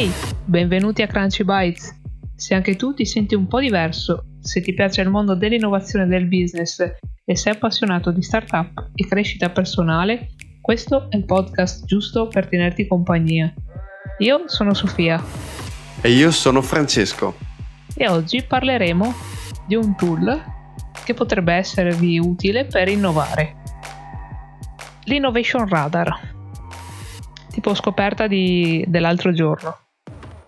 Ehi, benvenuti a Crunchy Bites. Se anche tu ti senti un po' diverso, se ti piace il mondo dell'innovazione del business e sei appassionato di startup e crescita personale, questo è il podcast giusto per tenerti compagnia. Io sono Sofia. E io sono Francesco. E oggi parleremo di un tool che potrebbe esservi utile per innovare. L'Innovation Radar tipo scoperta di, dell'altro giorno.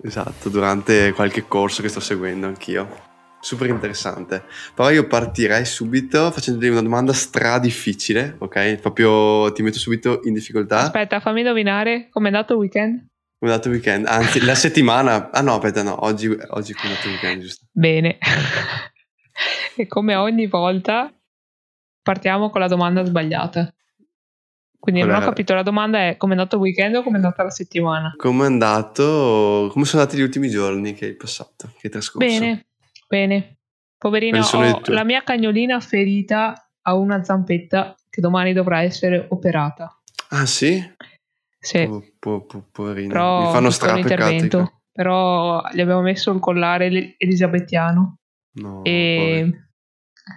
Esatto, durante qualche corso che sto seguendo anch'io. Super interessante. Però io partirei subito facendoti una domanda stra difficile, ok? Proprio ti metto subito in difficoltà. Aspetta, fammi indovinare come è andato il weekend? Come è andato il weekend? Anzi, la settimana. Ah no, aspetta, no, oggi, oggi come è andato il weekend, giusto? Bene. e come ogni volta partiamo con la domanda sbagliata. Quindi Qual non ho capito, la domanda è come è andato il weekend o come è andata la settimana? Come è andato, come sono andati gli ultimi giorni che hai passato, che hai trascorso? Bene, bene. Poverina, ho la mia cagnolina ferita a una zampetta che domani dovrà essere operata. Ah sì? Sì. Po, po, po, poverina, però mi fanno strapeccato. Però gli abbiamo messo il collare elisabettiano. No, e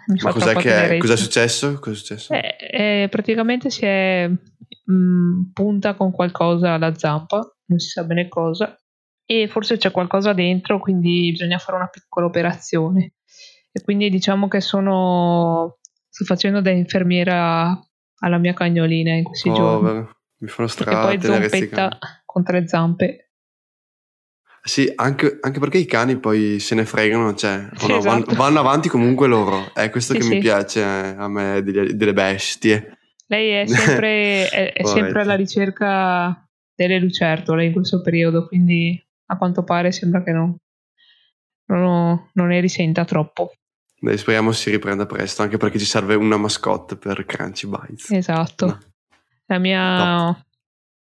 mi Ma cos'è che è? Cos'è successo? Cos'è successo? Eh, eh, praticamente si è mh, mm, punta con qualcosa alla zampa, non si sa bene cosa, e forse c'è qualcosa dentro, quindi bisogna fare una piccola operazione. E quindi diciamo che sono sto facendo da infermiera alla mia cagnolina in questi oh, giorni. Mi fanno strada. E poi zompetta con tre zampe sì, anche, anche, perché i cani poi se ne fregano, cioè, sì, no, esatto. vanno, vanno, avanti comunque loro. È questo sì, che sì. mi piace a me delle, delle bestie. Lei è sempre, è, è sempre alla ricerca delle lucertole in questo periodo, quindi a quanto pare sembra che no, non, non ne risenta troppo. Dai, speriamo si riprenda presto, anche perché ci serve una mascotte per Crunchy Bites. Esatto. No. La mia no.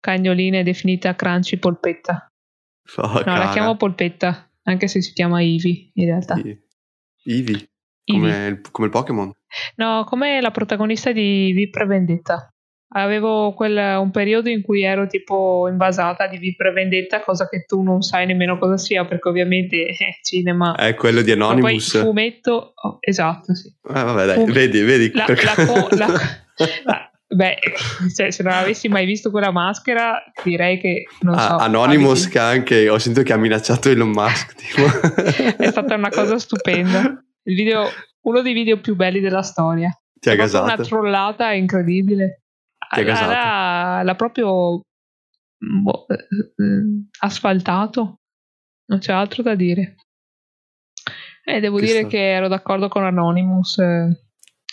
cagnolina è definita Crunchy Polpetta. Oh, no, cara. la chiamo Polpetta, anche se si chiama Ivy in realtà. Ivy? Come, il, come il Pokémon? No, come la protagonista di Vipre Vendetta. Avevo quel, un periodo in cui ero tipo invasata di Vipre Vendetta, cosa che tu non sai nemmeno cosa sia, perché ovviamente è cinema. È quello di Anonymous. Ma poi fumetto, oh, esatto, sì. Eh, vabbè, dai, Fum- vedi, vedi. La, la, la, Beh, cioè, se non avessi mai visto quella maschera, direi che non ah, so. Anonymous, che anche ho sentito che ha minacciato Elon Musk. Tipo. è stata una cosa stupenda. Il video, uno dei video più belli della storia. Ti ha gasato. Una trollata incredibile. Ti ha gasato. L'ha, l'ha proprio boh, eh, eh, asfaltato. Non c'è altro da dire. E devo che dire sta... che ero d'accordo con Anonymous.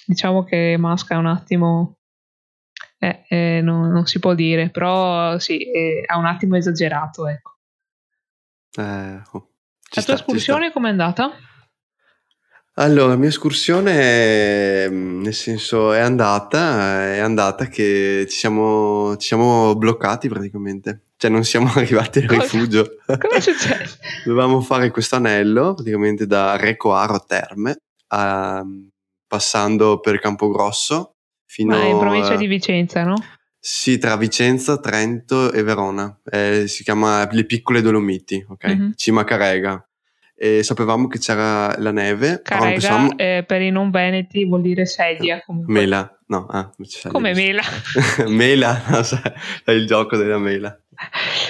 Diciamo che Musk è un attimo eh, eh, non, non, si può dire, però sì, eh, ha un attimo esagerato, ecco. Eh, oh, La tua escursione com'è andata? Allora, la mia escursione, mm, nel senso, è andata, è andata che ci siamo, ci siamo bloccati praticamente. Cioè, non siamo arrivati al rifugio. Come è successo? Dovevamo fare questo anello, praticamente da Recoaro Terme, a, passando per Campogrosso fino Ma in provincia di Vicenza, no? Sì, tra Vicenza, Trento e Verona. Eh, si chiama Le Piccole Dolomiti, ok? Mm-hmm. Cima Carega. E sapevamo che c'era la neve. Carega, pensavamo... eh, per i non veneti vuol dire sedia. Comunque. Mela, no. Ah, Come mela? mela, no, è il gioco della mela.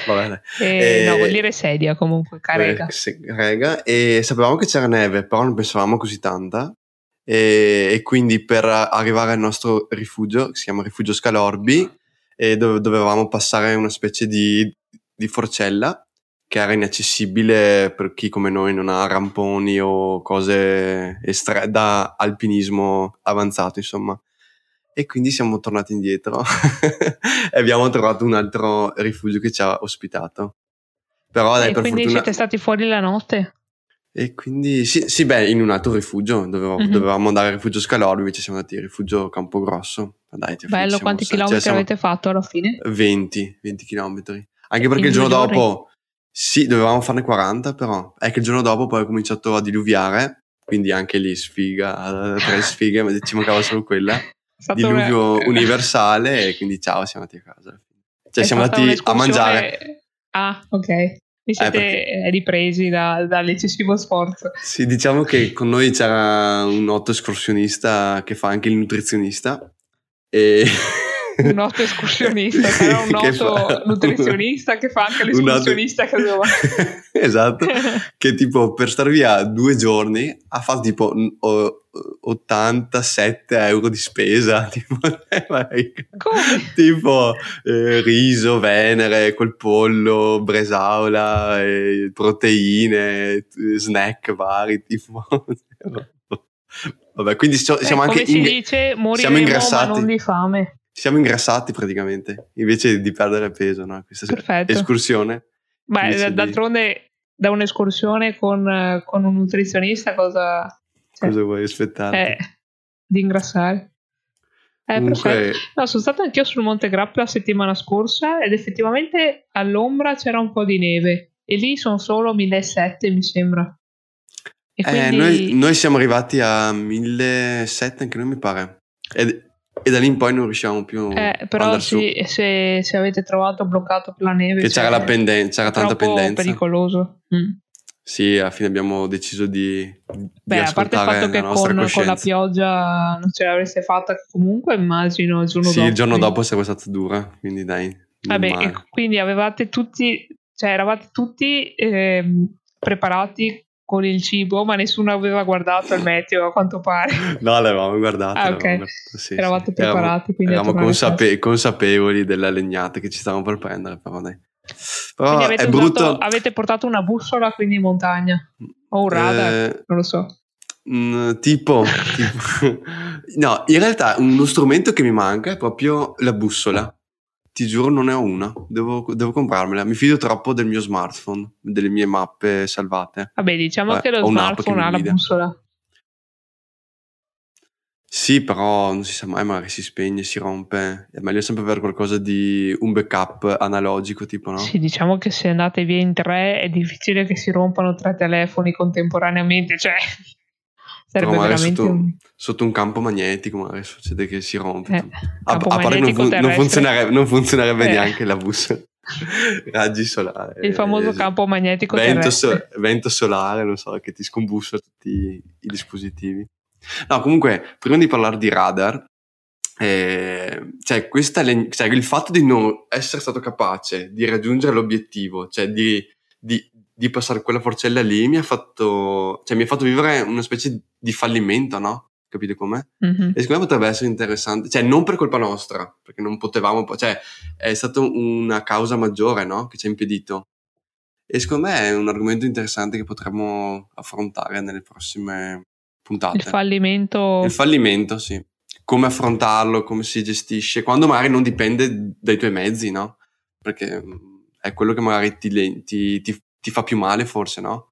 Vabbè, eh, no, vuol dire sedia comunque, carega. Eh, carega. E sapevamo che c'era neve, però non pensavamo così tanta e, e, quindi per arrivare al nostro rifugio, che si chiama Rifugio Scalorbi, e dove dovevamo passare una specie di, di forcella che era inaccessibile per chi come noi non ha ramponi o cose estre- da alpinismo avanzato, insomma. E quindi siamo tornati indietro e abbiamo trovato un altro rifugio che ci ha ospitato. Però dai, e per quindi fortuna... siete stati fuori la notte? E quindi sì, sì, beh, in un altro rifugio, dovevamo, mm-hmm. dovevamo andare al rifugio Scalorbi, invece siamo andati al rifugio Campogrosso. Dai, Bello, quanti cioè, chilometri cioè, avete fatto alla fine? 20, 20 chilometri. Anche perché il giorno dopo, sì, dovevamo farne 40, però è che il giorno dopo poi è cominciato a diluviare, quindi anche lì sfiga, tre sfighe, ma ci mancava solo quella. Diluvio una... universale e quindi ciao, siamo andati a casa. Cioè è siamo andati a mangiare. Ah, ok. Vi siete eh, perché... ripresi da, dall'eccessivo sforzo. Sì, diciamo che con noi c'era un noto escursionista che fa anche il nutrizionista e un noto escursionista, sarà un noto fa... nutrizionista che fa anche l'escursionista noto... che dove Esatto, che tipo per star via due giorni ha fatto tipo 87 euro di spesa, tipo, tipo eh, riso, venere, col pollo, bresaola, eh, proteine, snack vari, tipo... Vabbè, quindi siamo eh, anche... Come in... si dice, moriremo siamo ingrassati. non di fame siamo ingrassati praticamente, invece di perdere peso, no? Questa Perfetto. escursione. Beh, d'altronde di... da un'escursione con, con, un nutrizionista cosa... Cioè, cosa vuoi aspettare? Eh, di ingrassare. Eh, Comunque... No, sono stata anch'io sul Monte Grappa la settimana scorsa ed effettivamente all'ombra c'era un po' di neve e lì sono solo 1700 mi sembra. E quindi... eh, noi, noi, siamo arrivati a 1700 anche noi mi pare. Ed, e da lì in poi non riusciamo più eh, però sì, se, se, avete trovato bloccato per la neve che c'era, la pendenza, c'era tanta pendenza. pericoloso. Mm. sì alla fine abbiamo deciso di, di beh a parte il fatto che con, con, la pioggia non ce l'avreste fatta comunque immagino il giorno sì, dopo il giorno dopo sarebbe stata dura quindi dai vabbè quindi avevate tutti cioè eravate tutti eh, preparati con il cibo, ma nessuno aveva guardato il meteo a quanto pare. No, l'avevamo guardato. Ah, ok. Guardato, sì, Eravate sì. preparati. Eravamo, eravamo consape- consapevoli della legnata che ci stavamo per prendere, però dai. Però avete, è brutto... usato, avete portato una bussola quindi in montagna? O un radar? Eh, non lo so. Mh, mm, tipo, tipo... no, in realtà uno strumento che mi manca è proprio la bussola. Ti giuro, non ne ho una. Devo, devo, comprarmela. Mi fido troppo del mio smartphone, delle mie mappe salvate. Vabbè, diciamo Vabbè, che lo smartphone ha la bussola. Sì, però non si sa mai, magari si spegne, si rompe. È meglio sempre avere qualcosa di un backup analogico, tipo, no? Sì, diciamo che se andate via in tre è difficile che si rompano tre telefoni contemporaneamente, cioè Sarebbe no, veramente sotto, un... sotto, un campo magnetico magari succede che si rompe. Eh, a, a parte non, fu- non, funzionerebbe, non funzionerebbe eh. neanche la bus. Raggi solari. Il famoso eh, campo magnetico vento, so- vento, solare, non so, che ti scombussa tutti i, dispositivi. No, comunque, prima di parlare di radar, eh, cioè, leg- cioè, il fatto di non essere stato capace di raggiungere l'obiettivo, cioè di, di di passare quella forcella lì mi ha fatto, cioè mi ha fatto vivere una specie di fallimento, no? Capite com'è? Mm-hmm. E secondo me potrebbe essere interessante, cioè non per colpa nostra, perché non potevamo, cioè è stata una causa maggiore, no? Che ci ha impedito. E secondo me è un argomento interessante che potremmo affrontare nelle prossime puntate. Il fallimento. Il fallimento, sì. Come affrontarlo, come si gestisce, quando magari non dipende dai tuoi mezzi, no? Perché è quello che magari ti, ti, ti, ti fa più male forse, no?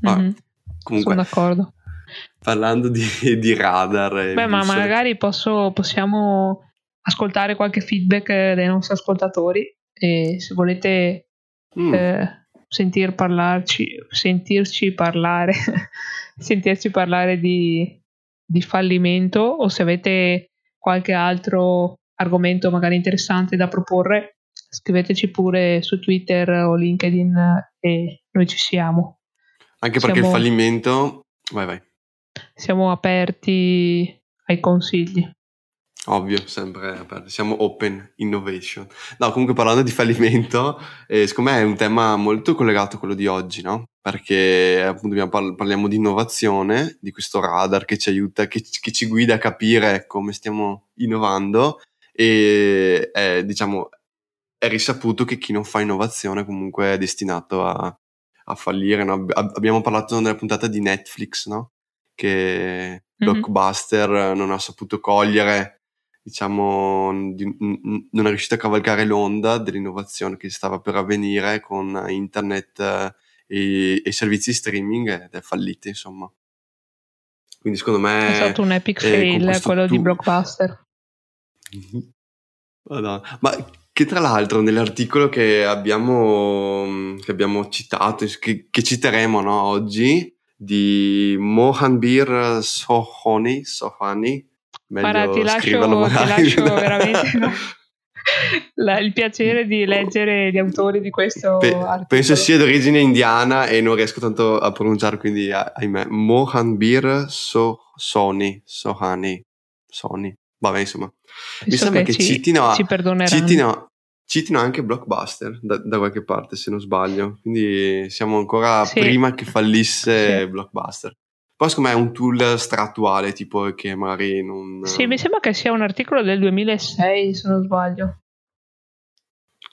Ma, mm-hmm. Comunque, sono d'accordo. Parlando di, di radar. Beh, ma magari posso, possiamo ascoltare qualche feedback dei nostri ascoltatori e se volete mm. eh, sentir parlarci, sentirci parlare, sentirci parlare di, di fallimento o se avete qualche altro argomento magari interessante da proporre scriveteci pure su Twitter o LinkedIn e noi ci siamo. Anche perché siamo, il fallimento... Vai, vai. Siamo aperti ai consigli. Ovvio, sempre aperti. Siamo open innovation. No, comunque parlando di fallimento, eh, secondo me è un tema molto collegato a quello di oggi, no? Perché appunto parl- parliamo di innovazione, di questo radar che ci aiuta, che, che ci guida a capire come stiamo innovando e eh, diciamo è risaputo che chi non fa innovazione comunque è destinato a, a fallire. No? abbiamo parlato nella puntata di Netflix, no? che mm-hmm. Blockbuster non ha saputo cogliere, diciamo, di, n- non è riuscito a cavalcare l'onda dell'innovazione che stava per avvenire con internet eh, e, e servizi streaming ed è fallito, insomma. Quindi secondo me... È stato un epic fail quello tu... di Blockbuster. Madonna. Ma che tra l'altro nell'articolo che abbiamo, che abbiamo citato, che, che citeremo no, oggi, di Mohanbir Sohoni, Sohani, Guarda, ti lascio, ti lascio veramente... La, il piacere di leggere gli autori di questo Pe- articolo. Penso sia d'origine indiana e non riesco tanto a pronunciare, quindi ahimè. Mohanbir so, Sony, Sohani. Vabbè, insomma. Penso Mi sembra che, che ci, citino, ci citino, citino anche Blockbuster da, da, qualche parte, se non sbaglio. Quindi siamo ancora sì. prima che fallisse sì. Blockbuster. Poi secondo me è un tool stratuale, tipo che magari non... Sì, mi sembra che sia un articolo del 2006, se non sbaglio.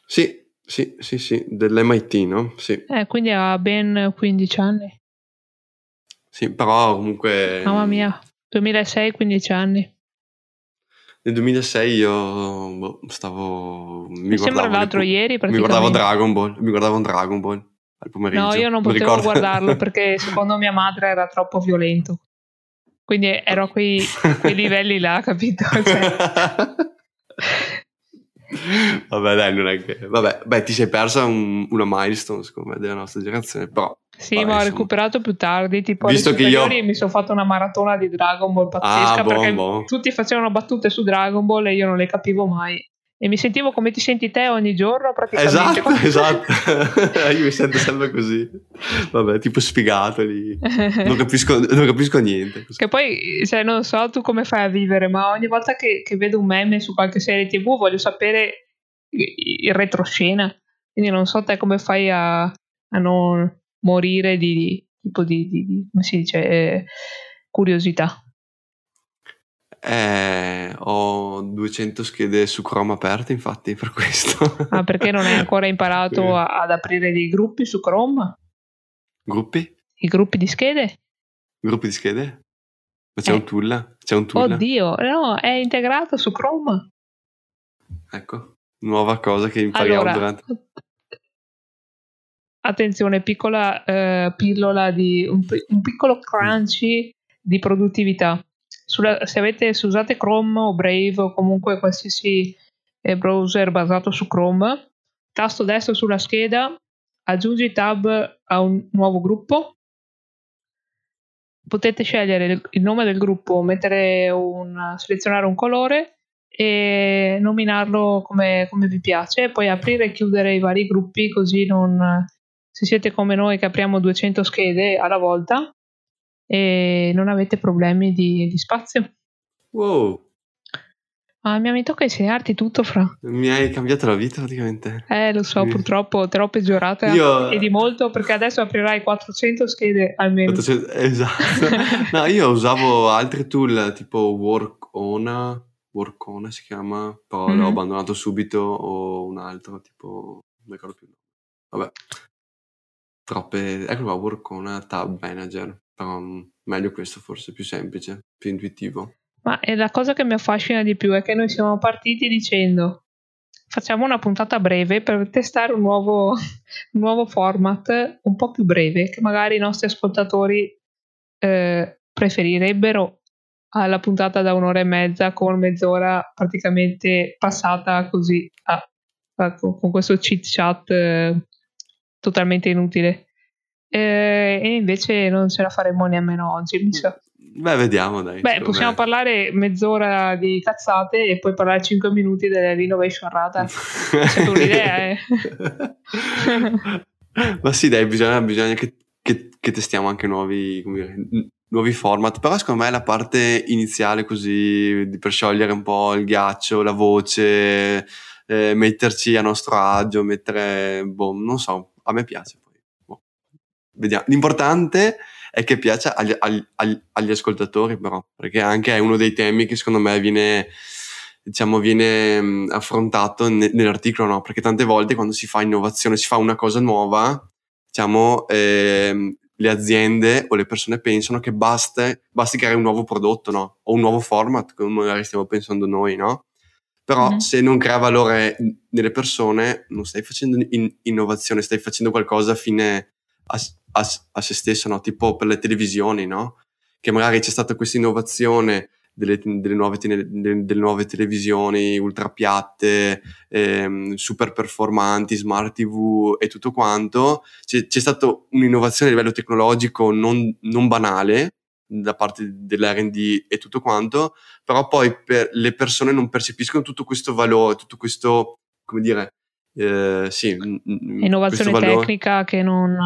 Sì, sì, sì, sì, dell'MIT, no? Sì. Eh, quindi ha ben 15 anni. Sì, però comunque... Mamma mia, 2006, 15 anni. Nel 2006 io boh, stavo... Mi, mi sembra l'altro ieri Mi guardavo Dragon Ball, mi guardavo un Dragon Ball al pomeriggio. No, io non potevo ricordo. guardarlo perché secondo mia madre era troppo violento. Quindi ero a quei, quei livelli là, capito? Cioè... Vabbè, dai, non è che. Vabbè, beh, ti sei persa un, una milestone, secondo me, della nostra generazione. Però. Sì, vabbè, ma ho recuperato più tardi. Tipo, Visto che io. mi sono fatto una maratona di Dragon Ball pazzesca ah, perché bon. tutti facevano battute su Dragon Ball e io non le capivo mai e mi sentivo come ti senti te ogni giorno praticamente. Esatto, esatto. Io mi sento sempre così. Vabbè, tipo sfigato lì. Non capisco, non capisco niente. Che poi, cioè, non so tu come fai a vivere, ma ogni volta che, che vedo un meme su qualche serie tv voglio sapere il retroscena. Quindi non so te come fai a, a non morire di, tipo di, di, di come si dice, eh, curiosità. Eh, ho 200 schede su Chrome aperte, infatti, per questo. Ah, perché non hai ancora imparato a, ad aprire dei gruppi su Chrome? Gruppi? I gruppi di schede? Gruppi di schede? Ma c'è eh. un tool? C'è un tool? Oddio, no, è integrato su Chrome. Ecco, nuova cosa che impariamo allora, durante... Attenzione, piccola eh, pillola di un, un piccolo crunchy di produttività sulla, se, avete, se usate Chrome o Brave o comunque qualsiasi eh, browser basato su Chrome, tasto destro sulla scheda, aggiungi tab a un nuovo gruppo. Potete scegliere il nome del gruppo, un, selezionare un colore e nominarlo come, come vi piace, poi aprire e chiudere i vari gruppi così non, se siete come noi che apriamo 200 schede alla volta, e non avete problemi di, di spazio. Wow. Ah, mi tocca insegnarti tutto, Fra. Mi hai cambiato la vita praticamente. Eh, lo so, purtroppo te l'ho peggiorata io... e di molto perché adesso aprirai 400 schede almeno. 400... Esatto. no, io usavo altri tool tipo Workona, Workona si chiama, però mm-hmm. l'ho abbandonato subito o un altro tipo, non ricordo più. Vabbè, troppe, ecco qua, Workona Tab Manager. Mm, meglio questo forse, più semplice, più intuitivo. Ma la cosa che mi affascina di più è che noi siamo partiti dicendo facciamo una puntata breve per testare un nuovo, un nuovo format un po' più breve che magari i nostri ascoltatori eh, preferirebbero alla puntata da un'ora e mezza con mezz'ora praticamente passata così a, a, con questo chit chat eh, totalmente inutile eh, e invece non ce la faremo nemmeno oggi, mi sa. Beh, vediamo dai. Beh, possiamo me. parlare mezz'ora di cazzate e poi parlare 5 minuti delle Renovation Rata. C'è un'idea, eh. Ma sì, dai, bisogna, bisogna che, che, che, testiamo anche nuovi, dire, nuovi format. Però secondo me la parte iniziale così, per sciogliere un po' il ghiaccio, la voce, eh, metterci a nostro agio, mettere, boh, non so, a me piace vediamo. L'importante è che piaccia agli, agli, agli, ascoltatori, però, perché anche è uno dei temi che secondo me viene, diciamo, viene affrontato ne, nell'articolo, no? Perché tante volte quando si fa innovazione, si fa una cosa nuova, diciamo, eh, le aziende o le persone pensano che basta, basti creare un nuovo prodotto, no? O un nuovo format, come magari stiamo pensando noi, no? Però mm-hmm. se non crea valore nelle persone, non stai facendo in- innovazione, stai facendo qualcosa fine a, a, a se stesso, no? tipo per le televisioni, no? che magari c'è stata questa innovazione delle, delle, nuove, delle, nuove, televisioni ultra piatte, ehm, super performanti, smart TV e tutto quanto, c'è, c'è stata un'innovazione a livello tecnologico non, non banale, da parte dell'R&D e tutto quanto, però poi per le persone non percepiscono tutto questo valore, tutto questo, come dire, eh, sì, innovazione tecnica che non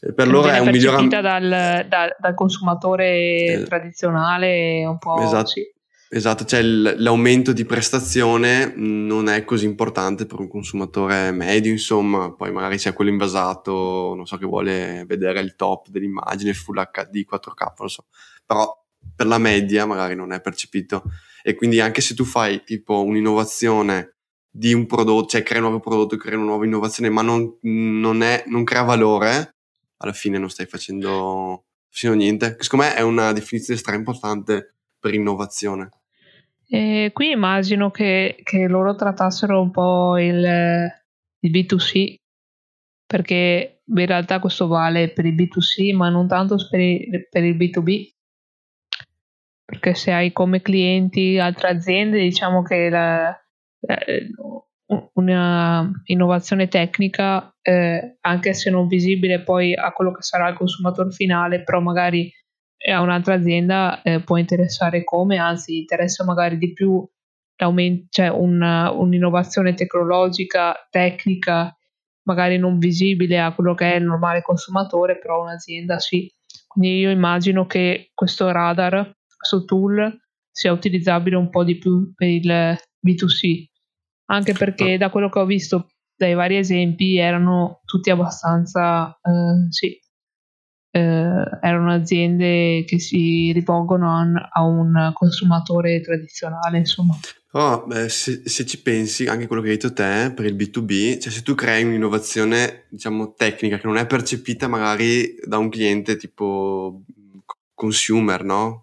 eh, per che loro è un miglioramento dal, dal, dal, consumatore eh, tradizionale un po' esatto. Sì. Esatto, cioè l'aumento di prestazione non è così importante per un consumatore medio, insomma, poi magari c'è quello invasato, non so, che vuole vedere il top dell'immagine Full HD 4K, non so, però per la media magari non è percepito e quindi anche se tu fai tipo un'innovazione di un prodotto, cioè crea un nuovo prodotto, crea una nuova innovazione, ma non, non, è, non crea valore, alla fine non stai facendo, facendo niente. Secondo me è una definizione stra importante per innovazione. E qui immagino che, che, loro trattassero un po' il, il, B2C, perché in realtà questo vale per il B2C, ma non tanto per il, per il B2B. Perché se hai come clienti altre aziende, diciamo che la, eh, una innovazione tecnica, eh, anche se non visibile poi a quello che sarà il consumatore finale, però magari a un'altra azienda eh, può interessare come, anzi interessa magari di più cioè una, un'innovazione tecnologica, tecnica, magari non visibile a quello che è il normale consumatore, però un'azienda sì. Quindi io immagino che questo radar, questo tool, sia utilizzabile un po' di più per il B2C, anche perché da quello che ho visto dai vari esempi erano tutti abbastanza, eh, sì, eh, erano aziende che si rivolgono a, un consumatore tradizionale, insomma. Oh, beh, se, se, ci pensi, anche quello che hai detto te per il B2B, cioè se tu crei un'innovazione, diciamo, tecnica che non è percepita magari da un cliente tipo consumer, no?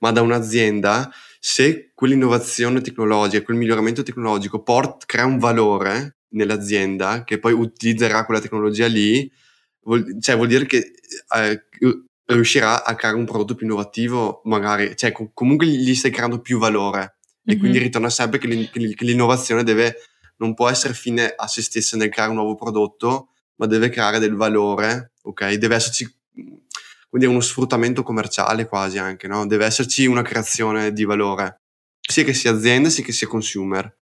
Ma da un'azienda, se quell'innovazione tecnologica, quel miglioramento tecnologico port, crea un valore nell'azienda che poi utilizzerà quella tecnologia lì, vuol, cioè vuol dire che eh, riuscirà a creare un prodotto più innovativo, magari, cioè com- comunque gli stai creando più valore. Mm-hmm. E quindi mhm. ritorna sempre che, l'in- che l'innovazione deve, non può essere fine a se stessa nel creare un nuovo prodotto, ma deve creare del valore, ok? Deve esserci quindi è uno sfruttamento commerciale quasi anche, no? Deve esserci una creazione di valore, sia che sia azienda sia che sia consumer.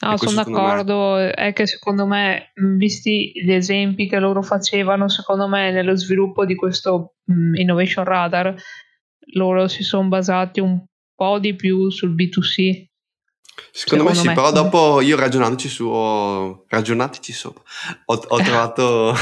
No, sono d'accordo, me... è che secondo me, visti gli esempi che loro facevano, secondo me nello sviluppo di questo um, Innovation Radar, loro si sono basati un po' di più sul B2C, Secondo, Secondo me sì, me. però dopo io ragionandoci su, ho, ragionatici sopra, ho, ho trovato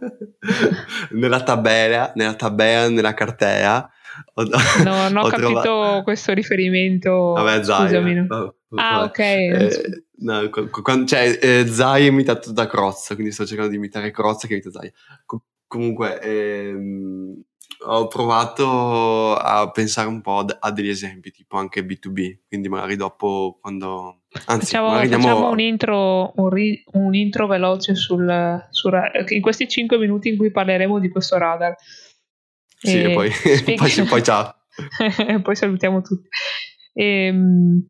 nella tabella, nella tabella, nella cartea. Ho, no, non ho, ho capito trovato... questo riferimento. Vabbè, Zai. No, ah, ok. Eh, no, quando, cioè, eh, Zai è imitato da Crozza, quindi sto cercando di imitare Crozza che imita Zai. Com- comunque, ehm, ho provato a pensare un po' a degli esempi, tipo anche B2B, quindi magari dopo quando... Anzi, facciamo, facciamo andiamo... un, intro, un, ri, un, intro veloce sul, sul, in questi 5 minuti in cui parleremo di questo radar. Sì, e, e poi, poi, poi ciao. poi salutiamo tutti. E, ehm,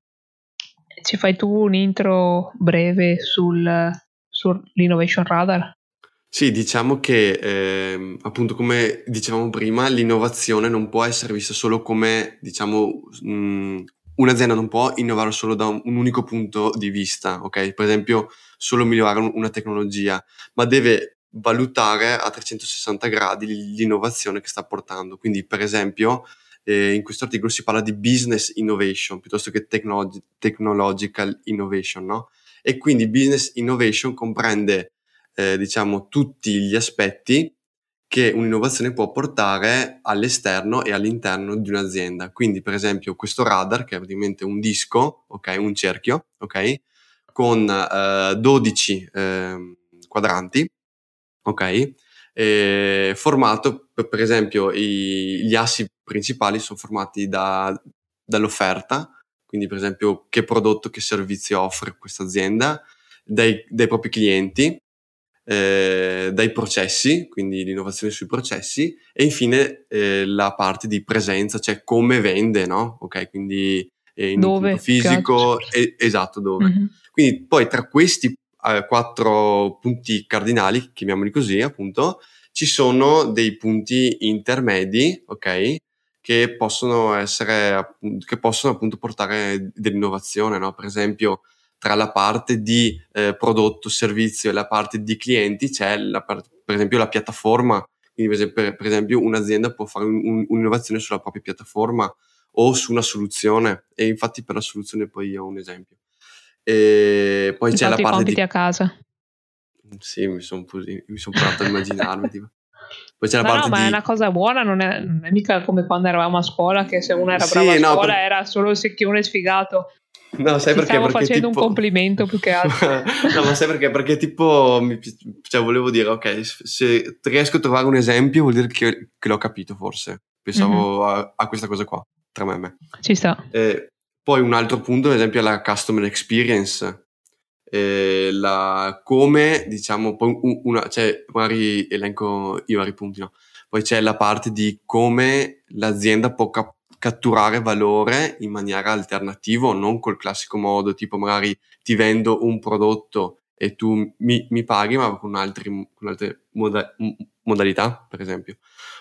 ci fai tu un intro breve sul, sull'Innovation Radar? Sì, diciamo che eh, appunto come dicevamo prima, l'innovazione non può essere vista solo come, diciamo, mh, un'azienda non può innovare solo da un, un, unico punto di vista, ok? Per esempio, solo migliorare un, una tecnologia, ma deve valutare a 360 gradi l'innovazione che sta portando. Quindi, per esempio, eh, in questo articolo si parla di business innovation piuttosto che technolog- technological innovation, no? E quindi business innovation comprende eh, diciamo, tutti gli aspetti che un'innovazione può portare all'esterno e all'interno di un'azienda. Quindi, per esempio, questo radar, che è praticamente un disco, ok, un cerchio, ok, con eh, 12 eh, quadranti, ok, formato, per, per esempio, i, gli assi principali sono formati da, dall'offerta, quindi per esempio che prodotto, che servizio offre questa azienda, dai, dai propri clienti, eh, dai processi, quindi l'innovazione sui processi, e infine eh, la parte di presenza, cioè come vende, no? Ok, quindi eh, in dove? fisico, e, esatto, dove. Mm-hmm. Quindi poi tra questi eh, quattro punti cardinali, chiamiamoli così, appunto, ci sono dei punti intermedi, ok? che possono essere, che possono appunto portare dell'innovazione, no? Per esempio, tra la parte di eh, prodotto, servizio e la parte di clienti c'è la, per esempio la piattaforma. Quindi, per, per esempio, un'azienda può fare un, un'innovazione sulla propria piattaforma o su una soluzione. E infatti, per la soluzione, poi ho un esempio. E poi infatti c'è la parte di... a casa. Sì, mi sono son provato a immaginarmi. tipo. Poi c'è la no, parte no, ma di... è una cosa buona, non è, non è, mica come quando eravamo a scuola, che se uno era bravo sì, a scuola per... era solo il secchione sfigato. No, sai Ti perché? Stavo perché facendo tipo... un complimento più che altro. no, ma sai perché? Perché tipo, mi, cioè volevo dire, ok, se riesco a trovare un esempio vuol dire che, che l'ho capito forse. Pensavo mm-hmm. a, a, questa cosa qua, tra me e me. Ci sta. Eh, poi un altro punto, ad esempio, è la customer experience. Eh, la, come, diciamo, poi una, cioè, magari elenco i vari punti, no? Poi c'è la parte di come l'azienda può catturare valore in maniera alternativa, non col classico modo, tipo magari ti vendo un prodotto e tu mi, mi paghi, ma con, altri, con altre moda, modalità, per esempio.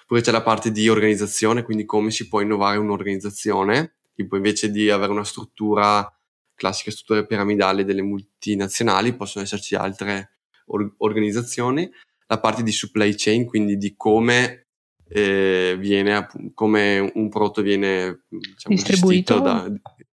Poi c'è la parte di organizzazione, quindi come si può innovare un'organizzazione, tipo invece di avere una struttura, classica struttura piramidale delle multinazionali, possono esserci altre or- organizzazioni. La parte di supply chain, quindi di come eh, viene come un prodotto viene diciamo, distribuito. da,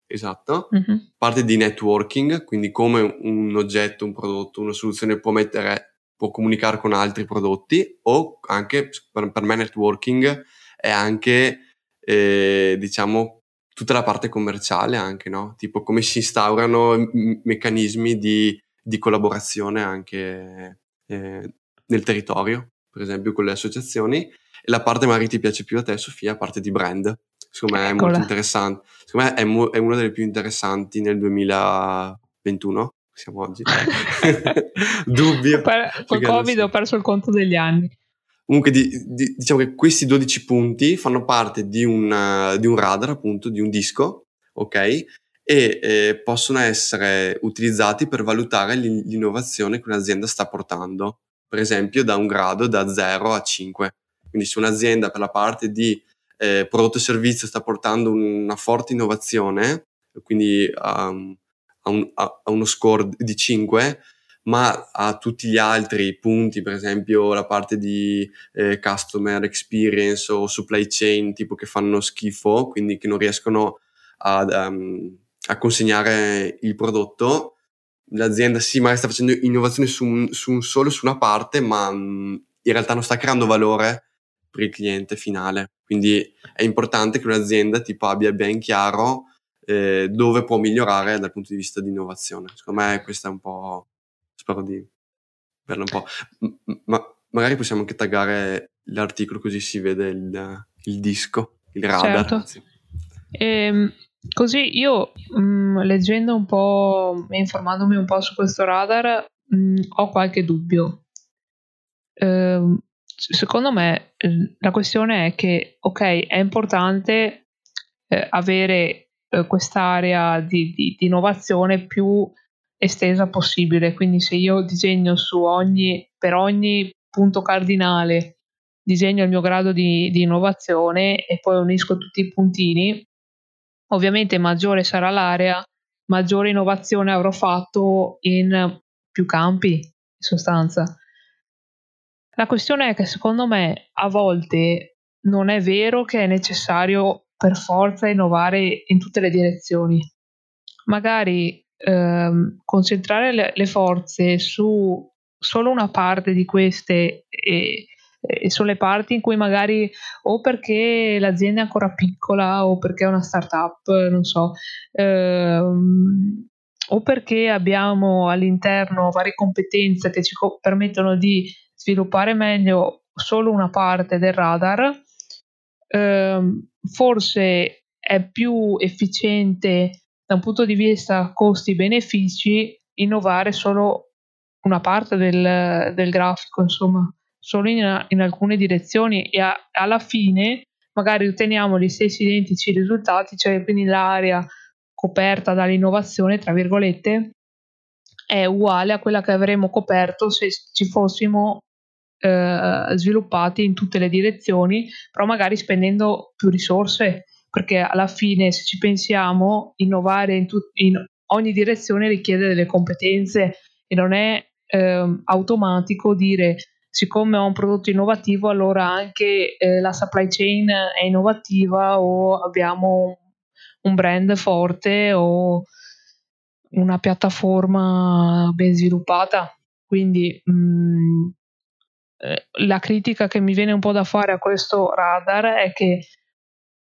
esatto mm-hmm. parte di networking quindi come un oggetto un prodotto una soluzione può mettere può comunicare con altri prodotti o anche per, per me networking è anche eh, diciamo tutta la parte commerciale anche no? Tipo come si instaurano m- meccanismi di, di collaborazione anche eh, nel territorio per esempio con le associazioni e la parte magari ti piace più a te, Sofia, parte di brand. Secondo me è molto interessante. Secondo me è, mo- è una delle più interessanti nel 2021 siamo oggi. Dubbio. Per, col Covid ho perso il conto degli anni. Comunque di, di, diciamo che questi 12 punti fanno parte di un, di un radar, appunto, di un disco, ok? E eh, possono essere utilizzati per valutare l'innovazione che un'azienda sta portando. Per esempio da un grado da 0 a 5. Quindi se un'azienda per la parte di eh, prodotto e servizio sta portando una forte innovazione, quindi um, ha, un, uno score di 5, ma ha tutti gli altri punti, per esempio la parte di eh, customer experience o supply chain, tipo che fanno schifo, quindi che non riescono ad, um, a consegnare il prodotto, l'azienda sì, magari sta facendo innovazione su, un, su un solo, su una parte, ma um, in realtà non sta creando valore per il cliente finale. Quindi è importante che un'azienda tipo abbia ben chiaro eh, dove può migliorare dal punto di vista di innovazione. Secondo me questa è un po', spero di averla un po'. Ma magari possiamo anche taggare l'articolo così si vede il, il disco, il radar. Certo. E, ehm, così io mh, mm, leggendo un po' e informandomi un po' su questo radar mh, mm, ho qualche dubbio. Eh, secondo me la questione è che, ok, è importante eh, avere eh, quest'area di, di, di, innovazione più estesa possibile, quindi se io disegno su ogni, per ogni punto cardinale, disegno il mio grado di, di innovazione e poi unisco tutti i puntini, ovviamente maggiore sarà l'area, maggiore innovazione avrò fatto in più campi, in sostanza. La questione è che secondo me a volte non è vero che è necessario per forza innovare in tutte le direzioni. Magari ehm, concentrare le, le, forze su solo una parte di queste e, e sulle parti in cui magari o perché l'azienda è ancora piccola o perché è una startup, non so, ehm, o perché abbiamo all'interno varie competenze che ci co- permettono di sviluppare meglio solo una parte del radar, ehm, forse è più efficiente da un punto di vista costi-benefici innovare solo una parte del, del grafico, insomma, solo in, in alcune direzioni e a, alla fine magari otteniamo gli stessi identici risultati, cioè quindi l'area coperta dall'innovazione, tra virgolette, è uguale a quella che avremmo coperto se ci fossimo eh, sviluppati in tutte le direzioni, però magari spendendo più risorse, perché alla fine se ci pensiamo, innovare in, tu- in ogni direzione richiede delle competenze e non è eh, automatico dire siccome ho un prodotto innovativo allora anche eh, la supply chain è innovativa o abbiamo un brand forte o una piattaforma ben sviluppata. Quindi mh, mm, la critica che mi viene un po' da fare a questo radar è che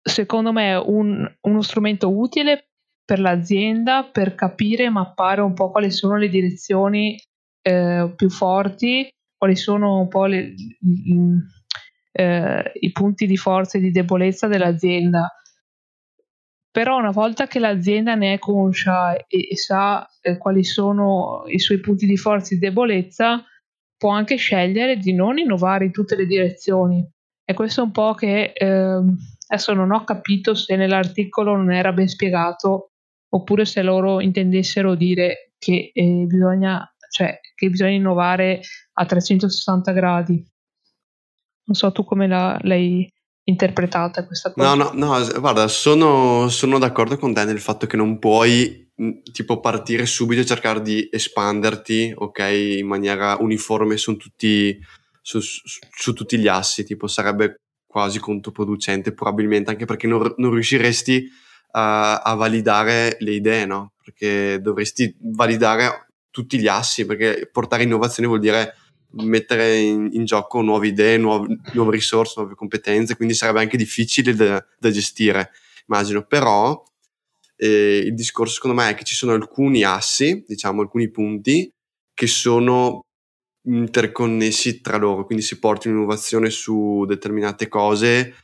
secondo me è un, uno strumento utile per l'azienda per capire e mappare un po' quali sono le direzioni eh, più forti, quali sono un po' le, eh, i punti di forza e di debolezza dell'azienda. Però una volta che l'azienda ne è conscia e, e sa eh, quali sono i suoi punti di forza e di debolezza, può anche scegliere di non innovare in tutte le direzioni. E questo è un po' che eh, adesso non ho capito se nell'articolo non era ben spiegato oppure se loro intendessero dire che, eh, bisogna, cioè, che bisogna innovare a 360 gradi. Non so tu come la, l'hai interpretata questa cosa. No, no, no, guarda, sono, sono d'accordo con te nel fatto che non puoi tipo partire subito e cercare di espanderti, ok, in maniera uniforme su tutti, su, su, su tutti gli assi, tipo sarebbe quasi controproducente probabilmente, anche perché non, non riusciresti a, a validare le idee, no? Perché dovresti validare tutti gli assi, perché portare innovazione vuol dire mettere in, in gioco nuove idee, nuove, nuove, risorse, nuove competenze, quindi sarebbe anche difficile da, da gestire, immagino. Però eh, il discorso secondo me è che ci sono alcuni assi, diciamo alcuni punti, che sono interconnessi tra loro, quindi se porti un'innovazione su determinate cose,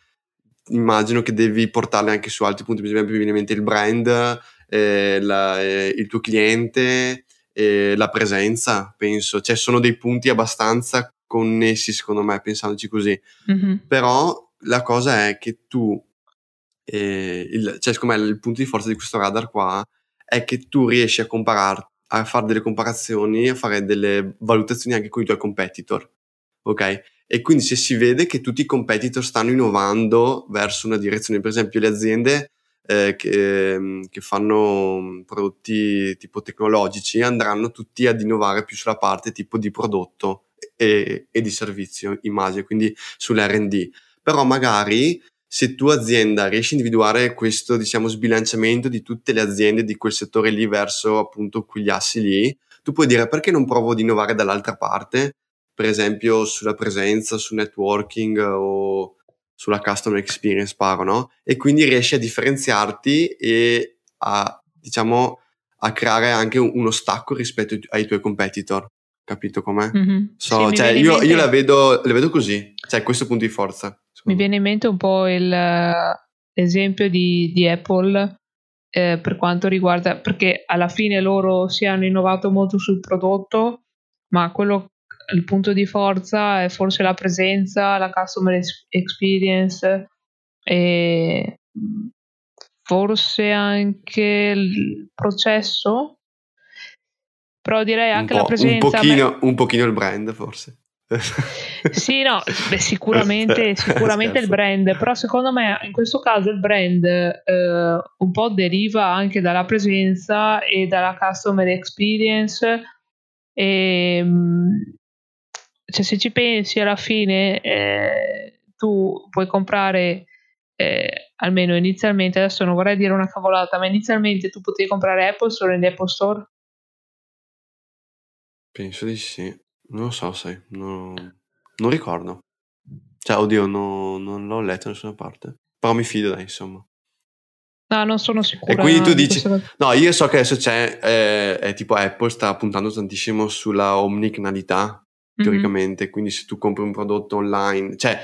immagino che devi portarle anche su altri punti, per esempio mi viene in mente il brand, eh, la, eh, il tuo cliente, e la presenza, penso. Cioè, sono dei punti abbastanza connessi, secondo me, pensandoci così. Mm-hmm. Però la cosa è che tu, eh, il, cioè, secondo me, il punto di forza di questo radar qua è che tu riesci a comparare, a fare delle comparazioni, a fare delle valutazioni anche con i tuoi competitor. Ok? E quindi se si vede che tutti i competitor stanno innovando verso una direzione, per esempio le aziende eh, che, mm, che, fanno prodotti tipo tecnologici andranno tutti ad innovare più sulla parte tipo di prodotto e, e di servizio, immagino, quindi sull'RD. Però magari se tu azienda riesci a individuare questo diciamo sbilanciamento di tutte le aziende di quel settore lì verso appunto quegli assi lì, tu puoi dire perché non provo ad innovare dall'altra parte, per esempio sulla presenza, sul networking o sulla customer experience paro, no? E quindi riesci a differenziarti e a, diciamo, a creare anche uno stacco rispetto ai tuoi competitor. Capito com'è? Mm-hmm. So, sì, cioè, io, mente... io la, vedo, la vedo così, cioè questo punto di forza. Mi viene in mente un po' il, l'esempio di, di Apple eh, per quanto riguarda, perché alla fine loro si hanno innovato molto sul prodotto, ma quello il punto di forza è forse la presenza, la customer experience e forse anche il processo. Però direi anche la presenza. Un pochino, un pochino il brand, forse. sì, no, beh, sicuramente, sicuramente il brand, però secondo me in questo caso il brand eh, un po' deriva anche dalla presenza e dalla customer experience e, cioè, se ci pensi alla fine eh, tu puoi comprare eh, almeno inizialmente adesso non vorrei dire una cavolata ma inizialmente tu potevi comprare Apple solo in Apple Store? Penso di sì. Non lo so sai non, non ricordo. Cioè oddio no, non l'ho letto da nessuna parte. Però mi fido dai insomma. No, non sono sicura. E quindi tu dici, no, io so che adesso c'è, eh, è tipo Apple sta puntando tantissimo sulla omnicanalità, teoricamente, mm-hmm. quindi se tu compri un prodotto online, cioè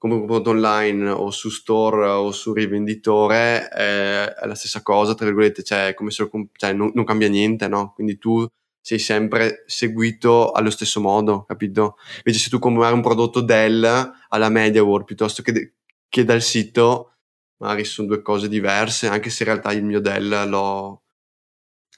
compri un prodotto online o su store o su rivenditore eh, è la stessa cosa, tra virgolette, cioè, come se lo, cioè non, non, cambia niente, no? Quindi tu sei sempre seguito allo stesso modo, capito? Invece se tu compri un prodotto Dell alla MediaWorld piuttosto che, che dal sito, magari sono due cose diverse, anche se in realtà il mio Dell l'ho,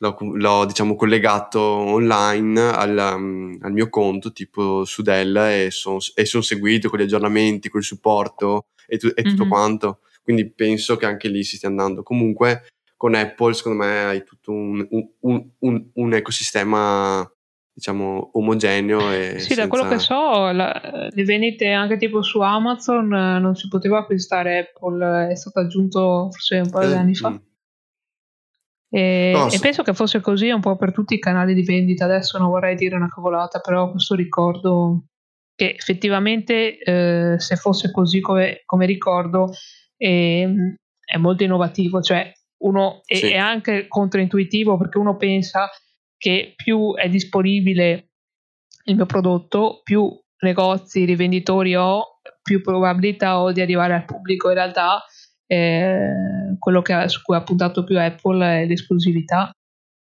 l'ho, l'ho diciamo collegato online al, um, al, mio conto tipo su Dell e sono son seguito con gli aggiornamenti, con il supporto e, tu, e tutto mm-hmm. quanto. Quindi penso che anche lì si stia andando. Comunque con Apple secondo me hai tutto un, un, un, un ecosistema diciamo omogeneo e sì senza... da quello che so la, le vendite anche tipo su Amazon non si poteva acquistare Apple è stato aggiunto forse un paio di anni fa mm. E, no, e penso che fosse così un po' per tutti i canali di vendita adesso non vorrei dire una cavolata però questo ricordo che effettivamente eh, se fosse così come, come ricordo eh, è molto innovativo cioè uno è, sì. è anche controintuitivo perché uno pensa che più è disponibile il mio prodotto, più negozi, rivenditori ho, più probabilità ho di arrivare al pubblico. In realtà eh, quello che, su cui ha puntato più Apple è l'esclusività,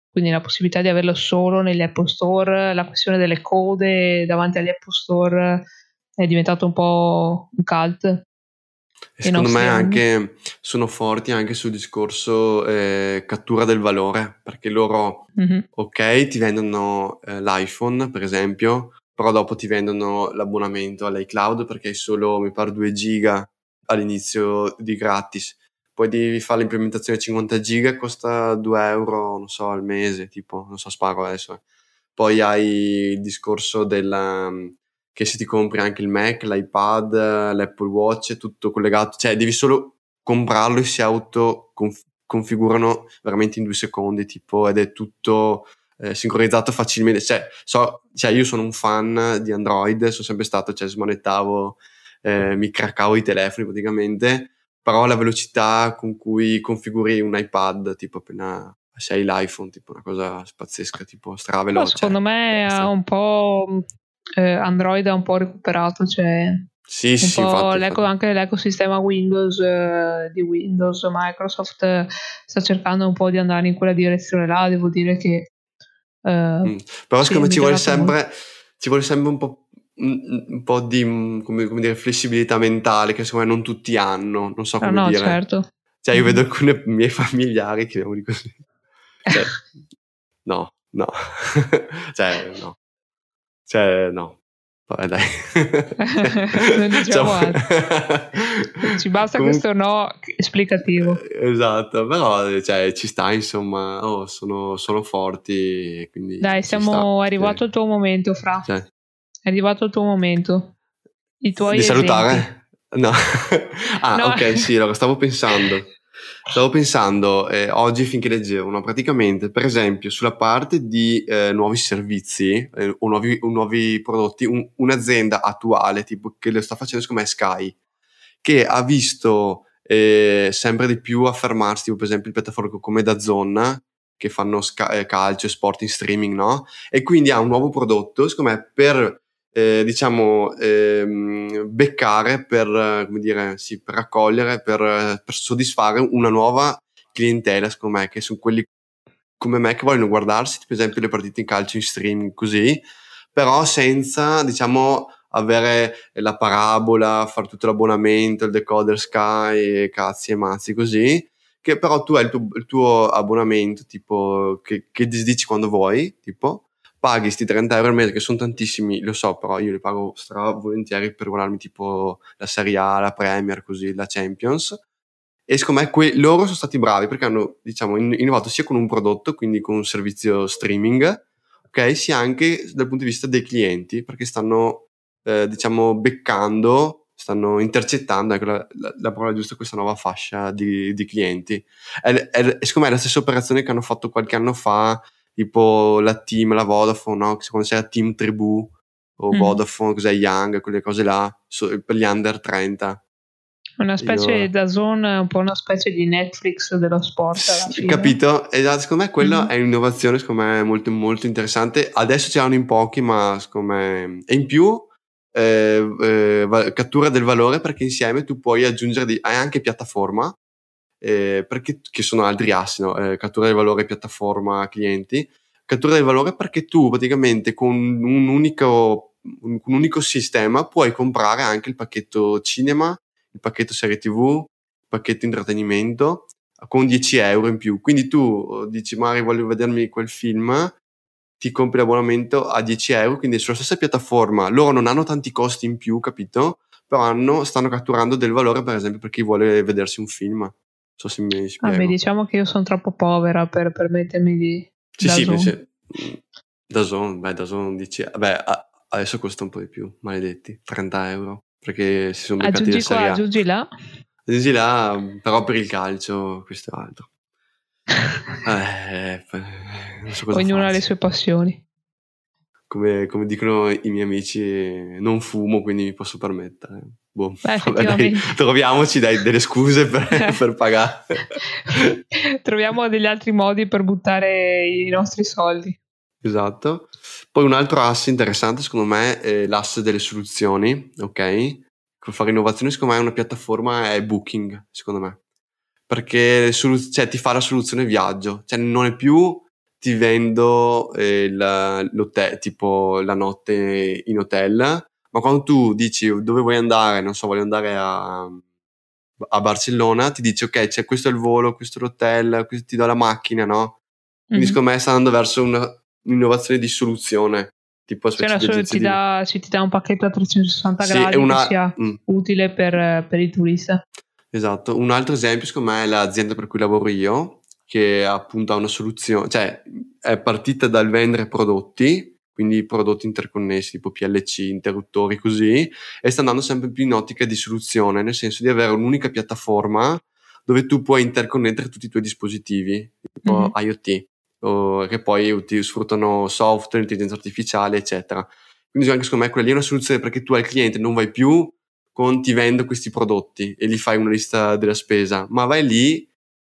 quindi la possibilità di averlo solo negli Apple Store, la questione delle code davanti agli Apple Store è diventato un po' un cult. E secondo me anche sono forti anche sul discorso eh, cattura del valore, perché loro, mm-hmm. ok, ti vendono eh, l'iPhone, per esempio, però dopo ti vendono l'abbonamento all'iCloud perché hai solo, mi pare, 2 giga all'inizio di gratis. Poi devi fare l'implementazione 50 giga, costa 2 euro, non so, al mese, tipo, non so, sparo adesso. Eh. Poi hai il discorso della che se ti compri anche il Mac, l'iPad, l'Apple Watch, tutto collegato, cioè devi solo comprarlo e si auto configurano veramente in due secondi, tipo, ed è tutto eh, sincronizzato facilmente. Cioè, so, cioè, io sono un fan di Android, sono sempre stato, cioè, smanettavo, eh, mi craccavo i telefoni praticamente, però la velocità con cui configuri un iPad, tipo appena sei l'iPhone, tipo una cosa pazzesca, tipo straveloce. secondo me ha un po' eh, Android ha un po' recuperato, cioè sì, sì, infatti, l'eco, anche l'ecosistema Windows eh, di Windows, Microsoft eh, sta cercando un po' di andare in quella direzione là, devo dire che eh, mm. però secondo me ci vuole sempre ci vuole sempre un po', un, po di come, come dire, flessibilità mentale che secondo me non tutti hanno, non so ah, come ah, no, dire. Certo. Cioè io mm. vedo alcuni miei familiari che di così. Cioè, no, no. cioè, no. Cioè, no. Vabbè, dai. non diciamo altro. Ci basta Comunque, questo no esplicativo. Esatto, però cioè, ci sta, insomma, oh, sono, sono, forti. Quindi dai, siamo arrivato sì. al tuo momento, Fra. Cioè. È arrivato il tuo momento. I tuoi Di esempi. salutare? No. ah, no. ok, sì, allora stavo pensando. Stavo pensando eh, oggi finché leggevo, no? praticamente per esempio sulla parte di eh, nuovi servizi eh, o, nuovi, o, nuovi, prodotti, un, un'azienda attuale tipo che lo sta facendo secondo me è Sky, che ha visto eh, sempre di più affermarsi, tipo per esempio piattaforme come DAZN che fanno sca- eh, calcio e sport in streaming, no? E quindi ha un nuovo prodotto, secondo me, per eh, diciamo, ehm, beccare per, come dire, sì, per raccogliere, per, per, soddisfare una nuova clientela, secondo me, che sono quelli come me che vogliono guardarsi, per esempio, le partite in calcio in streaming così, però senza, diciamo, avere la parabola, fare tutto l'abbonamento, il decoder Sky, cazzi e mazzi così, che però tu hai il tuo, il tuo abbonamento, tipo, che, che disdici quando vuoi, tipo, paghi questi 30 euro al mese, che sono tantissimi, lo so, però io li pago stra volentieri per guardarmi tipo la Serie A, la Premier, così, la Champions. E secondo me que- loro sono stati bravi perché hanno, diciamo, innovato sia con un prodotto, quindi con un servizio streaming, ok, sia anche dal punto di vista dei clienti, perché stanno, eh, diciamo, beccando, stanno intercettando, ecco la, la, la parola giusta, questa nuova fascia di, di clienti. È, è, secondo me è la stessa operazione che hanno fatto qualche anno fa tipo la team, la Vodafone, no? Quando c'è la team Tribù o mm. Vodafone, cos'è Young, quelle cose là, so, per gli under 30. Una specie Io... da zone, un po' una specie di Netflix dello sport. Fine. Capito? Esatto, secondo me quella mm è un'innovazione, secondo me, molto, molto interessante. Adesso ce l'hanno in pochi, ma secondo me... E in più, eh, eh, cattura del valore perché insieme tu puoi aggiungere, di... hai anche piattaforma, eh, perché, che sono altri assi, no? eh, cattura del valore piattaforma clienti, cattura del valore perché tu praticamente con un unico, un, un unico sistema puoi comprare anche il pacchetto cinema, il pacchetto serie tv, il pacchetto intrattenimento, con 10 euro in più. Quindi tu dici, magari voglio vedermi quel film, ti compri l'abbonamento a 10 euro, quindi sulla stessa piattaforma. Loro non hanno tanti costi in più, capito? Però hanno, stanno catturando del valore, per esempio, per chi vuole vedersi un film. So se mi spiego. Vabbè, diciamo che io sono troppo povera per permettermi di... Sì, sì, invece... Da Zone, beh, da Zone dici... Beh, adesso costa un po' di più, maledetti. 30 euro. Perché si sono beccati aggiungi qua, aggiungi là. Aggiungi là, però per il calcio, questo è altro. eh, so Ognuno ha le sue passioni. Come, come, dicono i miei amici, non fumo, quindi mi posso permettere. Boh, Beh, vabbè, dai, troviamoci dai, delle scuse per, per pagare. Troviamo degli altri modi per buttare i nostri soldi. Esatto. Poi un altro asse interessante, secondo me, è l'asse delle soluzioni, ok? Per fare innovazione, secondo me, una piattaforma è Booking, secondo me perché solu- cioè, ti fa la soluzione viaggio, cioè non è più ti vendo eh, la, l'hotel, tipo la notte in hotel, ma quando tu dici dove vuoi andare, non so, voglio andare a, a Barcellona, ti dice ok, c'è questo è il volo, questo è l'hotel, questo ti do la macchina, no? Quindi mm-hmm. secondo me sta andando verso una, un'innovazione di soluzione. Tipo cioè, solo ti, di... dà, ti dà un pacchetto a 360 sì, gradi una... che sia mm. utile per, per il turista. Esatto, un altro esempio secondo me è l'azienda per cui lavoro io, che appunto ha una soluzione, cioè è partita dal vendere prodotti, quindi prodotti interconnessi tipo PLC, interruttori così, e sta andando sempre più in ottica di soluzione, nel senso di avere un'unica piattaforma dove tu puoi interconnettere tutti i tuoi dispositivi, tipo mm-hmm. IoT, o, che poi ti sfruttano software, intelligenza artificiale, eccetera. Quindi anche secondo me quella lì è una soluzione perché tu al cliente non vai più con ti vendo questi prodotti e gli fai una lista della spesa, ma vai lì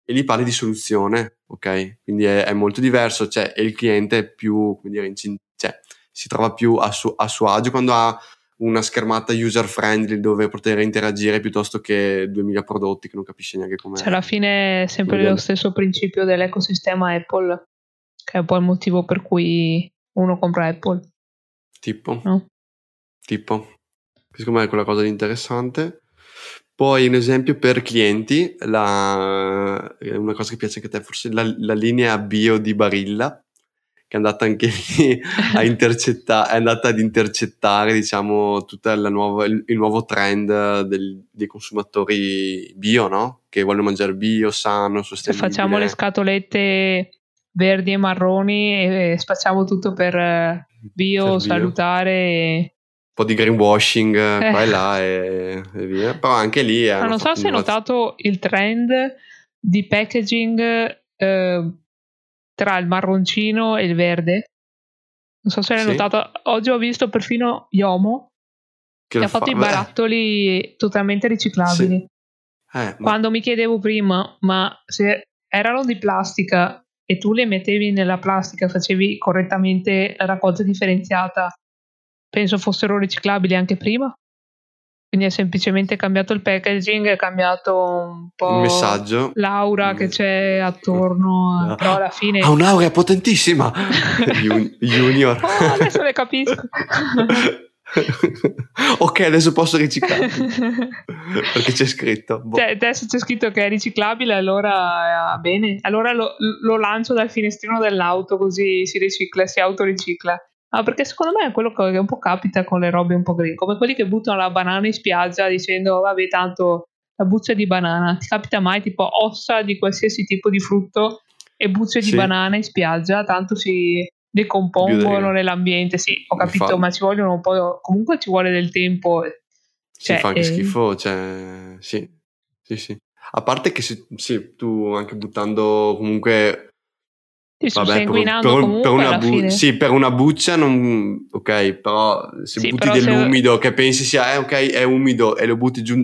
e gli parli di soluzione, ok? Quindi è, è molto diverso, cioè, il cliente è più, come dire, incin- si trova più a, su- a suo agio quando ha una schermata user friendly dove poter interagire piuttosto che 2000 prodotti che non capisce neanche come. Cioè, alla fine è sempre lo stesso principio dell'ecosistema Apple, che è un po' il motivo per cui uno compra Apple. Tipo? No? Tipo? secondo me è quella cosa di interessante. Poi un esempio per clienti, la, una cosa che piace anche a te, forse la, la linea bio di Barilla, che è andata anche lì a intercettare, è andata ad intercettare, diciamo, tutto il, il, nuovo trend del, dei consumatori bio, no? Che vogliono mangiare bio, sano, sostenibile. Facciamo le scatolette verdi e marroni e spacciamo tutto per eh, bio, per bio. salutare po' di greenwashing eh. qua e là e, e, via. Però anche lì... Ma non so se hai notato il trend di packaging eh, tra il marroncino e il verde. Non so se l'hai sì. notato. Oggi ho visto perfino Yomo che, che ha fatto fa? i barattoli Beh. totalmente riciclabili. Sì. Eh, Quando ma... mi chiedevo prima, ma se erano di plastica e tu le mettevi nella plastica, facevi correttamente la raccolta differenziata penso fossero riciclabili anche prima. Quindi è semplicemente cambiato il packaging, è cambiato un po' il messaggio, l'aura mm. che c'è attorno, no. però alla fine... Ha un'aura potentissima! junior. Oh, adesso le capisco. ok, adesso posso riciclare. Perché c'è scritto. Boh. Cioè, adesso c'è scritto che è riciclabile, allora eh, bene. Allora lo, lo lancio dal finestrino dell'auto così si ricicla, si autoricicla. Ah, perché secondo me è quello che un po' capita con le robe un po' green, come quelli che buttano la banana in spiaggia dicendo vabbè tanto la buccia di banana, ti capita mai tipo ossa di qualsiasi tipo di frutto e bucce sì. di banana in spiaggia, tanto si decompongono nell'ambiente, sì ho capito, fa... ma ci vogliono un po', comunque ci vuole del tempo. Cioè, si fa anche eh... schifo, cioè sì, sì, sì. A parte che se, sì, tu anche buttando comunque ti Vabbè, sanguinando per, per, per una bu- Sì, per una buccia non... Ok, però se sì, butti però dell'umido se... che pensi sia, eh, ok, è umido e lo butti giù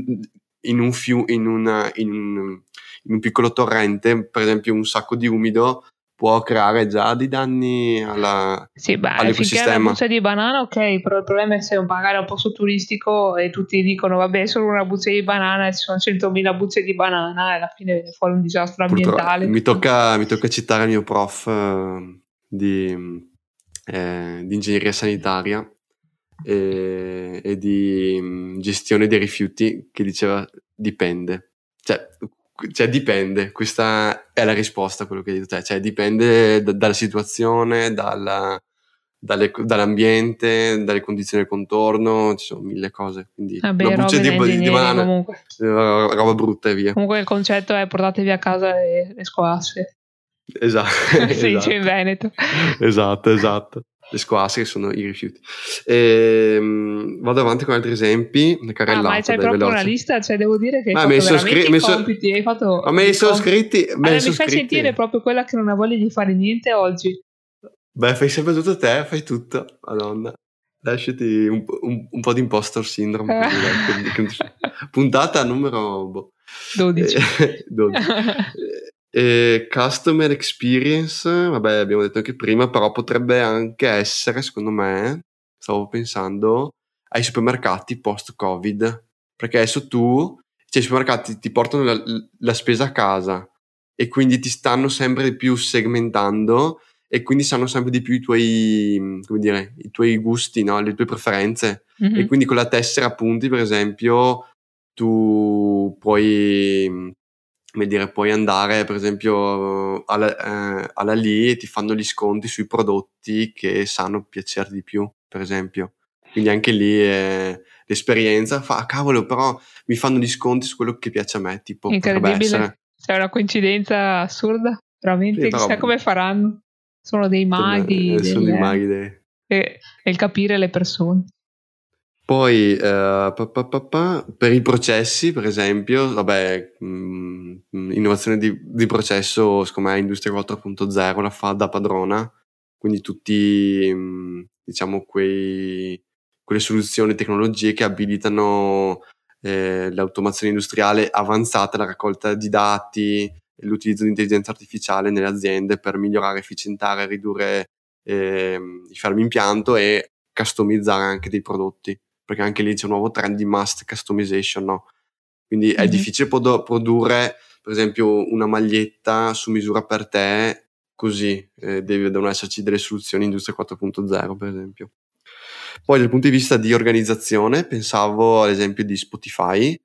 in un fiume, in, in, in un piccolo torrente, per esempio un sacco di umido, può creare già dei danni alla, sì, beh, all'ecosistema. È una buccia di banana, ok, però il problema è se magari è un posto turistico e tutti dicono vabbè, è solo una buccia di banana e ci sono 100.000 bucce di banana e alla fine viene fuori un disastro ambientale. Mi tocca, mi tocca, citare il mio prof eh, di, eh, di, ingegneria sanitaria e, e di mm, gestione dei rifiuti che diceva dipende. Cioè, cioè dipende, questa è la risposta a quello che hai detto te, cioè dipende d- dalla situazione, dalla, dalle, dall'ambiente, dalle condizioni del contorno, ci sono mille cose. Quindi Vabbè, una buccia di, di, di banana, comunque. roba brutta e via. Comunque il concetto è portatevi a casa le, le scoasse. Esatto. si esatto. dice in Veneto. Esatto, esatto. Le squasse che sono i rifiuti. E, um, vado avanti con altri esempi. Ah, ma c'è proprio veloce. una lista, cioè devo dire che ma hai fatto scri- messo, compiti, hai fatto ma me li sono scritti. Allora, mi fai sentire proprio quella che non ha voglia di fare niente oggi. Beh, fai sempre tutto te, fai tutto, madonna. Lasciati un, un, un po' di impostor syndrome. Puntata numero boh. 12. 12. E customer experience, vabbè, abbiamo detto anche prima, però potrebbe anche essere, secondo me, stavo pensando, ai supermercati post-Covid. Perché adesso tu, cioè i supermercati ti portano la, la spesa a casa e quindi ti stanno sempre di più segmentando e quindi sanno sempre di più i tuoi, come dire, i tuoi gusti, no? le tue preferenze. Mm-hmm. E quindi con la tessera punti, per esempio, tu puoi come dire, puoi andare per esempio alla, eh, alla lì e ti fanno gli sconti sui prodotti che sanno piacere di più, per esempio. Quindi anche lì è l'esperienza fa, ah, cavolo, però mi fanno gli sconti su quello che piace a me, tipo, Incredibile. C'è una coincidenza assurda, veramente, sì, chissà come faranno. Sono dei maghi. Eh, sono dei maghi. Dei... E, e il capire le persone. Poi uh, pa, pa, pa, per i processi, per esempio, vabbè, mh, mm, innovazione di, di, processo, secondo me Industria 4.0 la fa da padrona, quindi tutti, mh, mm, diciamo, quei, quelle soluzioni, tecnologie che abilitano eh, l'automazione industriale avanzata, la raccolta di dati, l'utilizzo di intelligenza artificiale nelle aziende per migliorare, efficientare, ridurre eh, i fermi impianto e customizzare anche dei prodotti perché anche lì c'è un nuovo trend di mass customization, no? Quindi mm-hmm. è difficile produ- produrre, per esempio, una maglietta su misura per te, così eh, devono esserci delle soluzioni industria 4.0, per esempio. Poi dal punto di vista di organizzazione, pensavo all'esempio di Spotify,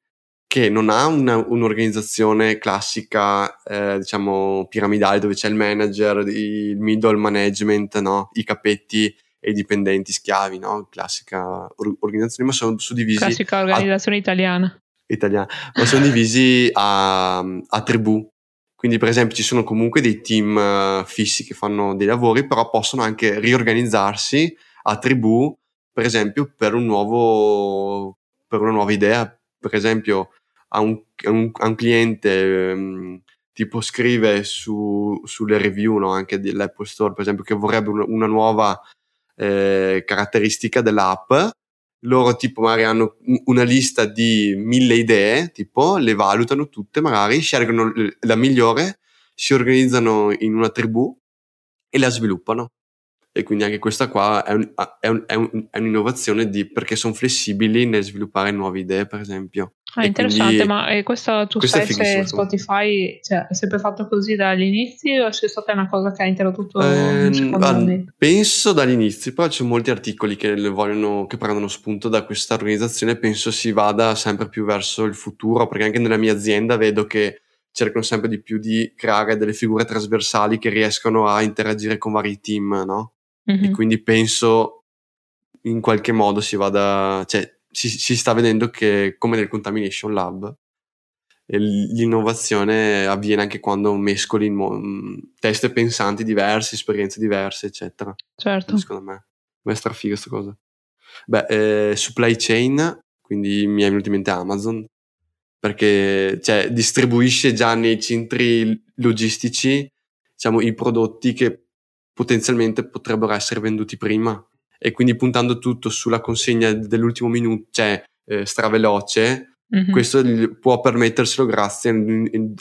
che non ha una, un'organizzazione classica, eh, diciamo, piramidale, dove c'è il manager, il middle management, no? i capetti e i dipendenti schiavi, no? Classica or- organizzazione, ma sono suddivisi. Classica organizzazione a, italiana. Italiana, ma sono divisi a, a tribù. Quindi, per esempio, ci sono comunque dei team uh, fissi che fanno dei lavori, però possono anche riorganizzarsi a tribù, per esempio, per un nuovo, per una nuova idea. Per esempio, a un, a un, a un cliente um, tipo scrive su, sulle review no? anche dell'Apple Store, per esempio, che vorrebbe una nuova eh, caratteristica dell'app. Loro tipo magari hanno una lista di mille idee, tipo le valutano tutte, magari scelgono la migliore, si organizzano in una tribù e la sviluppano. E quindi anche questa qua è, un, è, un, è, un, è un'innovazione di, perché sono flessibili nel sviluppare nuove idee, per esempio. Ah, interessante, quindi, ma eh, questo tu sai se Spotify cioè, è sempre fatto così dagli inizi o c'è stata una cosa che ha introdotto eh, Penso dagli inizi, però ci sono molti articoli che, vogliono, che prendono spunto da questa organizzazione penso si vada sempre più verso il futuro, perché anche nella mia azienda vedo che cercano sempre di più di creare delle figure trasversali che riescano a interagire con vari team, no? Mm-hmm. E quindi penso in qualche modo si vada, cioè si, si sta vedendo che come nel Contamination Lab l'innovazione avviene anche quando mescoli mo- teste pensanti diverse, esperienze diverse, eccetera. Certo. Secondo me. Ma è strafiga questa cosa. Beh, eh, supply chain, quindi mi è venuto in mente Amazon, perché cioè, distribuisce già nei centri logistici diciamo, i prodotti che potenzialmente potrebbero essere venduti prima e quindi puntando tutto sulla consegna dell'ultimo minuto, cioè eh, straveloce, mm-hmm. questo può permetterselo grazie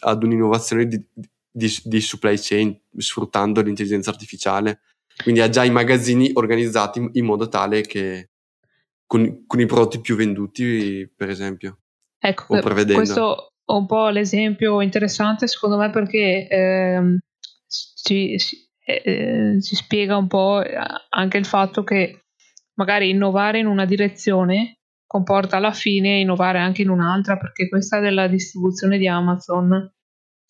ad un'innovazione di, di, di, supply chain sfruttando l'intelligenza artificiale. Quindi ha già i magazzini organizzati in modo tale che con, con i prodotti più venduti, per esempio. Ecco, questo è un po' l'esempio interessante secondo me perché ehm, ci, si spiega un po' anche il fatto che magari innovare in una direzione comporta alla fine innovare anche in un'altra, perché questa della distribuzione di Amazon.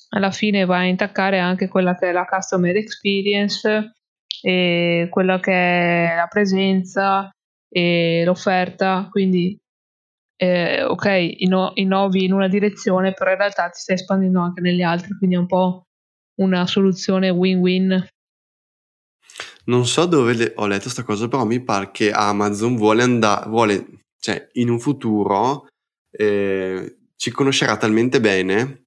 Alla fine va a intaccare anche quella che è la customer experience e quella che è la presenza e l'offerta, quindi eh, ok, inno- innovi in una direzione, però in realtà ti stai espandendo anche nelle altre, quindi è un po' una soluzione win-win. Non so dove le- ho letto questa cosa, però mi pare che Amazon vuole andare, vuole, cioè in un futuro eh, ci conoscerà talmente bene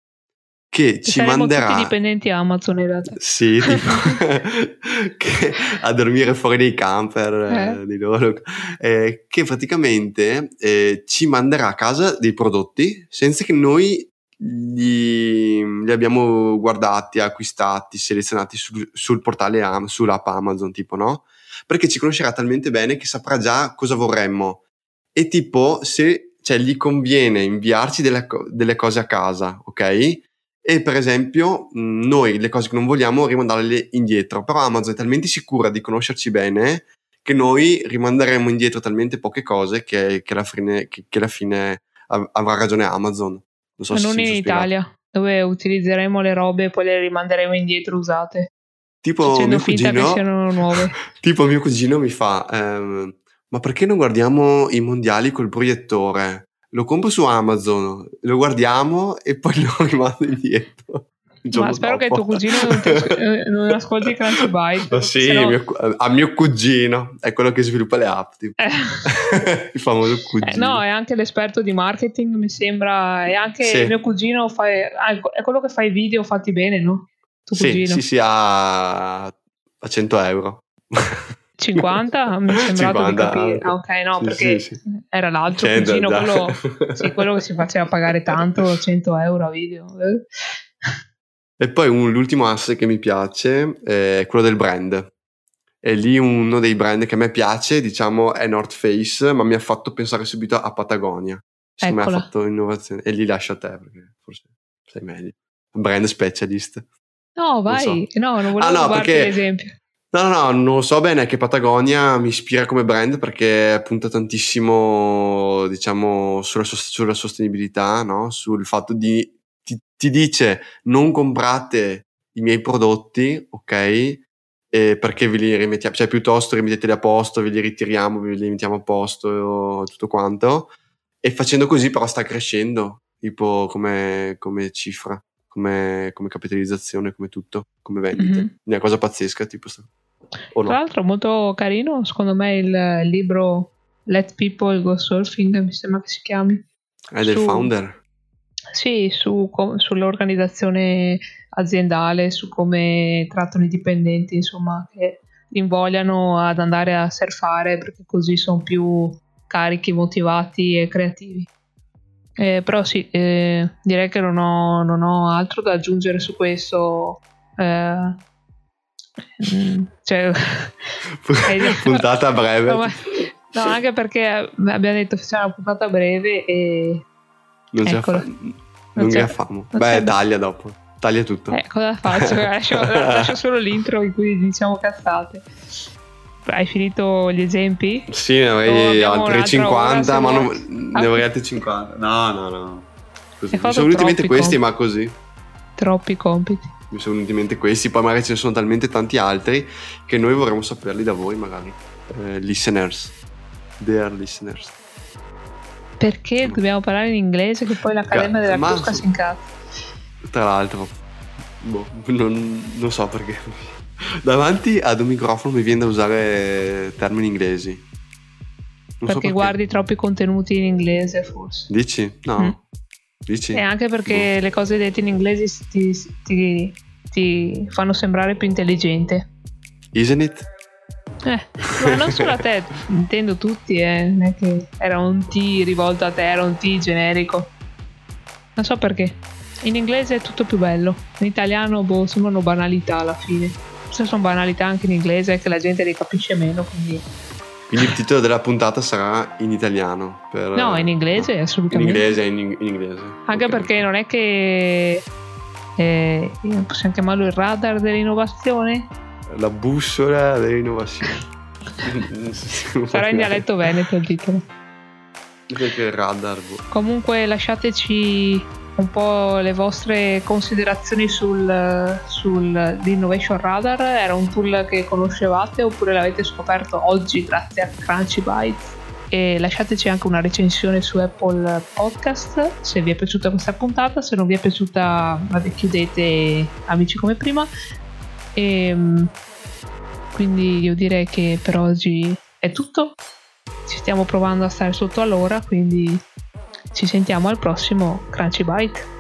che ci Saremo manderà tutti dipendenti Amazon in realtà. sì, tipo, che- a dormire fuori dei camper eh, Eh. di loro, eh, che praticamente eh, ci manderà a casa dei prodotti senza che noi li, li abbiamo guardati, acquistati, selezionati sul, sul portale Am- sull'app Amazon, tipo, no? Perché ci conoscerà talmente bene che saprà già cosa vorremmo. E tipo, se cioè, gli conviene inviarci delle, delle cose a casa, ok? E per esempio, mh, noi le cose che non vogliamo rimandarle indietro. Però Amazon è talmente sicura di conoscerci bene che noi rimanderemo indietro talmente poche cose che, che alla fine, che, che alla fine av- avrà ragione Amazon. Non so Ma se non in spiegato. Italia, dove utilizzeremo le robe e poi le rimanderemo indietro usate, Tipo mio cugino, siano nuove. tipo mio cugino mi fa, ehm, ma perché non guardiamo i mondiali col proiettore? Lo compro su Amazon, lo guardiamo e poi lo rimando indietro. Ma spero che dopo. tuo cugino non, ti eh, non ascolti Crunchy Bite. Ma perché sì, sennò- mio a mio cugino, è quello che sviluppa le app, tipo. Eh. il famoso Eh, cugino. no, è anche l'esperto di marketing, mi sembra. E anche Sì. mio cugino fa, è quello che fa i video fatti bene, no? Tuo sì, cugino. sì, sì, a, a 100 euro. 50? Mi è sembrato 50, di capire. ah, ok, no, sì, perché sì, sì. era l'altro 100, cugino, quello, quello che si faceva pagare tanto, 100 euro a video. Eh. E poi un- l'ultimo asse che mi piace è quello del brand. E lì uno dei brand che a me piace, diciamo, è North Face, ma mi ha fatto pensare subito a Patagonia. Secondo me ha Eccola. fatto innovazione. E lì lascio a te, perché forse sei meglio. Brand specialist. No, vai, so. no, non volevo Ah, no, perché- l'esempio. No, no, no, non lo so bene, che Patagonia mi ispira come brand perché punta tantissimo, diciamo, sulla, sulla sostenibilità, no? Sul fatto di, ti, dice non comprate i miei prodotti, ok? E perché ve li rimettiamo, cioè piuttosto rimetteteli a posto, ve li ritiriamo, ve li mettiamo a posto, tutto quanto. E facendo così però sta crescendo, tipo come, come cifra, come, come capitalizzazione, come tutto, come vendite. Mhm. È una cosa pazzesca, tipo o Tra no? l'altro molto carino, secondo me, il, il libro Let People Go Surfing, mi sembra che si chiami. È del su- founder. Sì, su com- sull'organizzazione aziendale, su come trattano i dipendenti, insomma, che li invogliano ad andare a surfare perché così sono più carichi, motivati e creativi. Eh, però sì, eh, direi che non ho, non ho altro da aggiungere su questo. Eh, mm, cioè, Puntata breve. No, anche perché abbiamo detto che facciamo una puntata breve e non ce la fa- Non ce la famo. non Beh, taglia dopo. Taglia tutto. Eh, cosa faccio? lascio, lascio solo l'intro in cui diciamo cazzate. Hai finito gli esempi? Sì, ne avrei altri un'altra 50, ora, ma non- ne avrei altri 50. No, no, no. Così. Mi sono venuti in mente questi, compiti. ma così. Troppi compiti. Mi sono venuti in mente questi, poi magari ce ne sono talmente tanti altri che noi vorremmo saperli da voi, magari. Eh, listeners. Dear listeners. Perché dobbiamo parlare in inglese che poi l'Accademia della Ma- Crusca si incazza? Tra l'altro, boh, non, non so perché. Davanti ad un microfono mi viene da usare termini inglesi. Non so Perché guardi troppi contenuti in inglese forse. Dici? No. Mm. Dici? E anche perché le cose dette in inglese ti, ti- ti fanno sembrare più intelligente. Isn't it? Eh, ma non solo a te, intendo tutti, eh. non è che era un T rivolto a te, era un T generico. Non so perché. In inglese è tutto più bello, in italiano boh, sembrano banalità alla fine. Se sono banalità anche in inglese è che la gente le capisce meno, quindi... Quindi il titolo della puntata sarà in italiano. per- No, in inglese In assolutamente. inglese, in, in inglese. Anche Ok. perché non è che... eh, possiamo chiamarlo il radar dell'innovazione? La bussola dell'innovazione. Sarà in dialetto veneto il titolo. Perché il radar. boh. Comunque lasciateci un po' le vostre considerazioni sul, sull'Innovation Radar. Era un tool che conoscevate oppure l'avete scoperto oggi grazie a Crunchy Bytes? E lasciateci anche una recensione su Apple Podcast se vi è piaciuta questa puntata. Se non vi è piaciuta, vabbè, chiudete amici come prima. E ehm, quindi io direi che per oggi è tutto. Ci stiamo provando a stare sotto all'ora, quindi ci sentiamo al prossimo Crunchy Bite.